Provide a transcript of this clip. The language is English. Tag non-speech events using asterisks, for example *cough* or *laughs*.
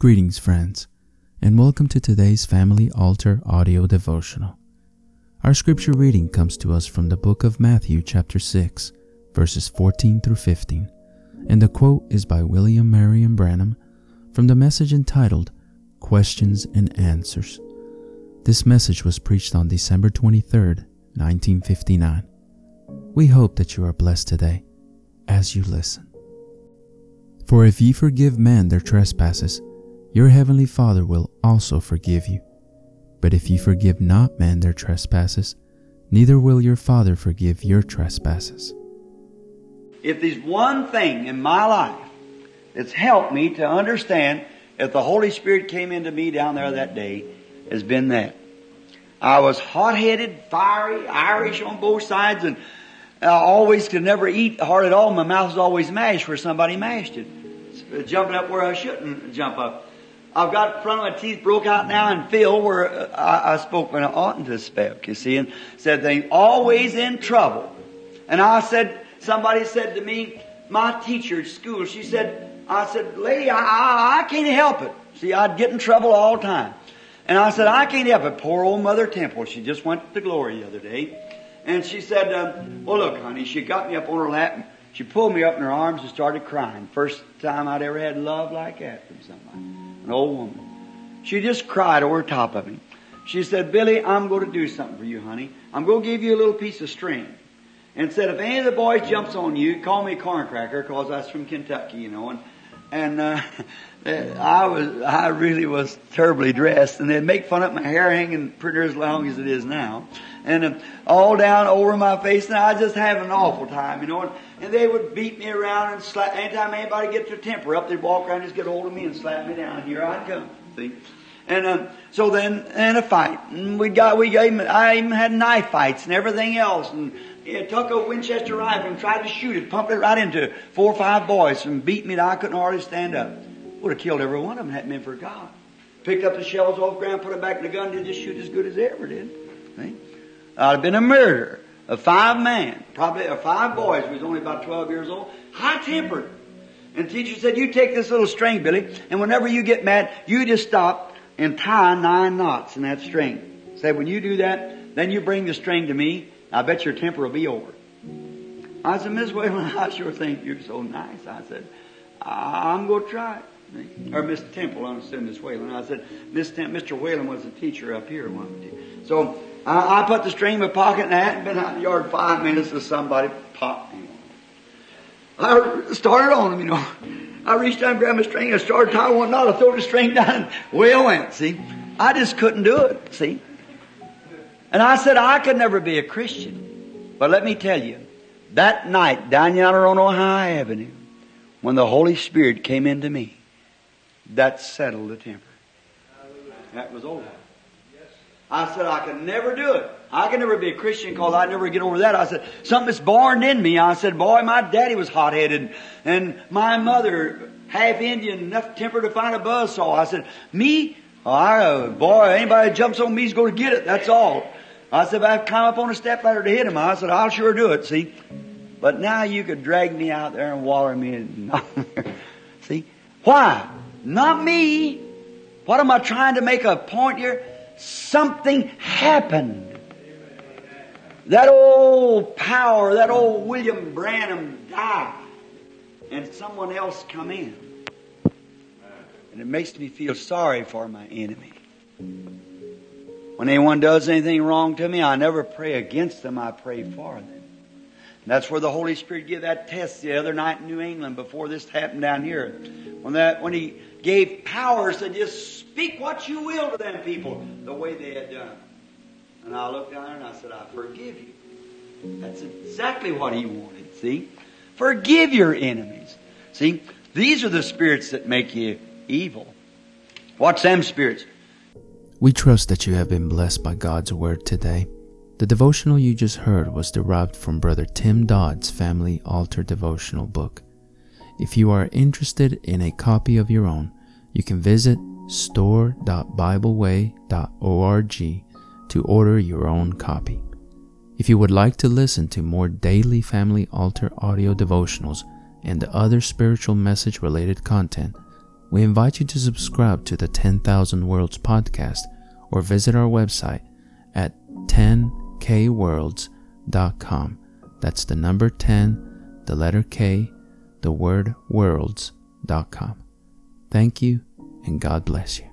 Greetings, friends, and welcome to today's Family Altar audio devotional. Our scripture reading comes to us from the book of Matthew, chapter 6, verses 14 through 15, and the quote is by William Marrion Branham from the message entitled Questions and Answers. This message was preached on December 23, 1959. We hope that you are blessed today as you listen. For if ye forgive men their trespasses, your heavenly Father will also forgive you. But if ye forgive not men their trespasses, neither will your Father forgive your trespasses. If there's one thing in my life that's helped me to understand if the Holy Spirit came into me down there that day, has been that. I was hot-headed, fiery, Irish on both sides, and I always could never eat hard at all. My mouth was always mashed where somebody mashed it. Jumping up where I shouldn't jump up. I've got front of my teeth broke out now and filled where I, I spoke when I oughtn't to speak, you see, and said they always in trouble. And I said, somebody said to me, my teacher at school, she said, I said, lady, I, I, I can't help it. See, I'd get in trouble all the time. And I said, I can't help it. Poor old Mother Temple. She just went to glory the other day. And she said, um, well look, honey, she got me up on her lap. She pulled me up in her arms and started crying. First time I'd ever had love like that from somebody. An old woman. She just cried over top of me. She said, Billy, I'm going to do something for you, honey. I'm going to give you a little piece of string. And said, if any of the boys jumps on you, call me corncracker, cause that's from Kentucky, you know. And, and, uh, *laughs* I was, I really was terribly dressed and they'd make fun of my hair hanging pretty as long as it is now. And uh, all down over my face and I just having an awful time, you know. And, and they would beat me around and slap, anytime anybody get their temper up, they'd walk around and just get hold of me and slap me down. Here I'd come, see. And um, so then, and a fight. And we got, we got, I even had knife fights and everything else. And it took a Winchester rifle and tried to shoot it, pumped it right into four or five boys and beat me that I couldn't hardly stand up. Would have killed every one of them had been for God. Picked up the shells off ground, put them back in the gun, did just shoot as good as they ever did. See? I'd have been a murderer of five men, probably of five boys who was only about 12 years old, high tempered. And the teacher said, you take this little string, Billy, and whenever you get mad, you just stop and tie nine knots in that string. Said, when you do that, then you bring the string to me, I bet your temper will be over. I said, Miss Whalen, *laughs* I sure think you're so nice. I said, I'm going to try. Or Miss Temple, I understood Miss Whalen. I said, Miss Tem- Mr. Whalen was a teacher up here one day. So I, I put the string in my pocket and I hadn't been out in the yard five minutes and somebody popped me. I started on him, you know. I reached down, grabbed my string, and started tying one knot. I threw the string down, away I went, see. I just couldn't do it, see. And I said, I could never be a Christian. But let me tell you, that night down yonder on Ohio Avenue, when the Holy Spirit came into me, that settled the temper. That was over. I said, I could never do it. I could never be a Christian because I'd never get over that. I said, something's born in me. I said, boy, my daddy was hot-headed and my mother half Indian, enough temper to find a buzz saw. I said, me? Oh, I, uh, boy, anybody jumps on me is going to get it. That's all. I said, if I climb up on a step ladder to hit him, I said, I'll sure do it, see. But now you could drag me out there and waller me and *laughs* see. Why? Not me. What am I trying to make a point here? Something happened. That old power, that old William Branham died. And someone else come in. And it makes me feel sorry for my enemy. When anyone does anything wrong to me, I never pray against them, I pray for them. And that's where the Holy Spirit gave that test the other night in New England before this happened down here. When that, when He gave powers to just speak what you will to them people the way they had done. And I looked down there and I said, I forgive you. That's exactly what he wanted, see? Forgive your enemies. See? These are the spirits that make you evil. What's them spirits? We trust that you have been blessed by God's Word today. The devotional you just heard was derived from Brother Tim Dodd's Family Altar Devotional book. If you are interested in a copy of your own, you can visit store.bibleway.org to order your own copy. If you would like to listen to more daily Family Altar audio devotionals and other spiritual message related content, We invite you to subscribe to the 10,000 Worlds podcast or visit our website at 10kworlds.com. That's the number 10, the letter K, the word worlds.com. Thank you, and God bless you.